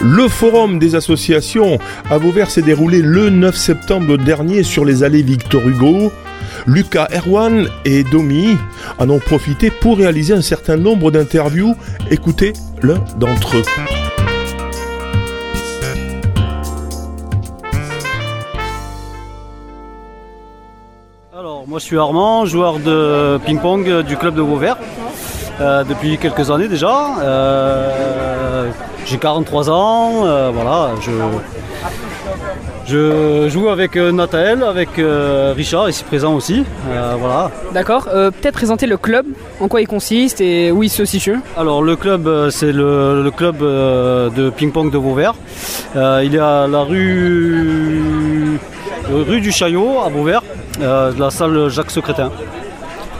Le forum des associations à Vauvert s'est déroulé le 9 septembre dernier sur les allées Victor Hugo. Lucas Erwan et Domi en ont profité pour réaliser un certain nombre d'interviews. Écoutez l'un d'entre eux. Alors, moi je suis Armand, joueur de ping-pong du club de Vauvert euh, depuis quelques années déjà. Euh, j'ai 43 ans, euh, voilà, je, je joue avec euh, Nathael, avec euh, Richard ici présent aussi. voilà. D'accord. Peut-être présenter le club, en quoi il consiste et où il se situe? Alors le club c'est le, club de ping-pong de Vauvert. il est à la rue, rue du Chaillot à Vauvert, la salle Jacques Secrétin.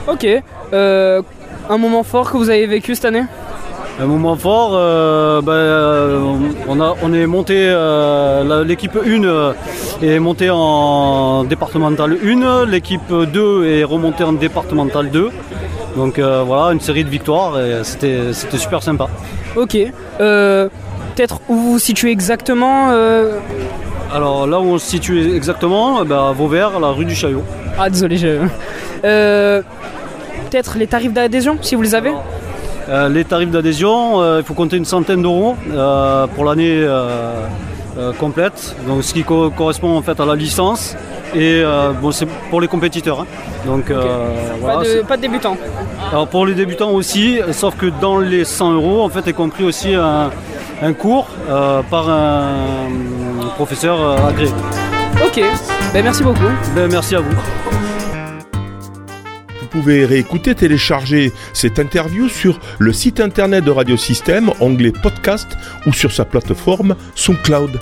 Ok. un moment fort que vous avez vécu cette année? Un moment fort, euh, ben, euh, on, a, on est monté, euh, l'équipe 1 est montée en départemental 1, l'équipe 2 est remontée en départemental 2. Donc voilà, une série de victoires et c'était, super sympa. Ok. Peut-être où vous vous situez exactement Alors là où on se situe exactement, ben, à Vauvert, la rue du Chaillot. Ah désolé, je... Peut-être les tarifs d'adhésion si vous les avez euh, les tarifs d'adhésion, euh, il faut compter une centaine d'euros euh, pour l'année complète, donc ce qui correspond en fait à la licence. Et bon, c'est pour les compétiteurs. Hein. Donc, pas, de, débutants. Alors pour les débutants aussi, sauf que dans les 100 euros, en fait, est compris aussi un, cours par un professeur agréé. Ok, ben, merci beaucoup. Ben, merci à vous pouvez réécouter, télécharger cette interview sur le site internet de Radiosystème, onglet podcast ou sur sa plateforme SoundCloud.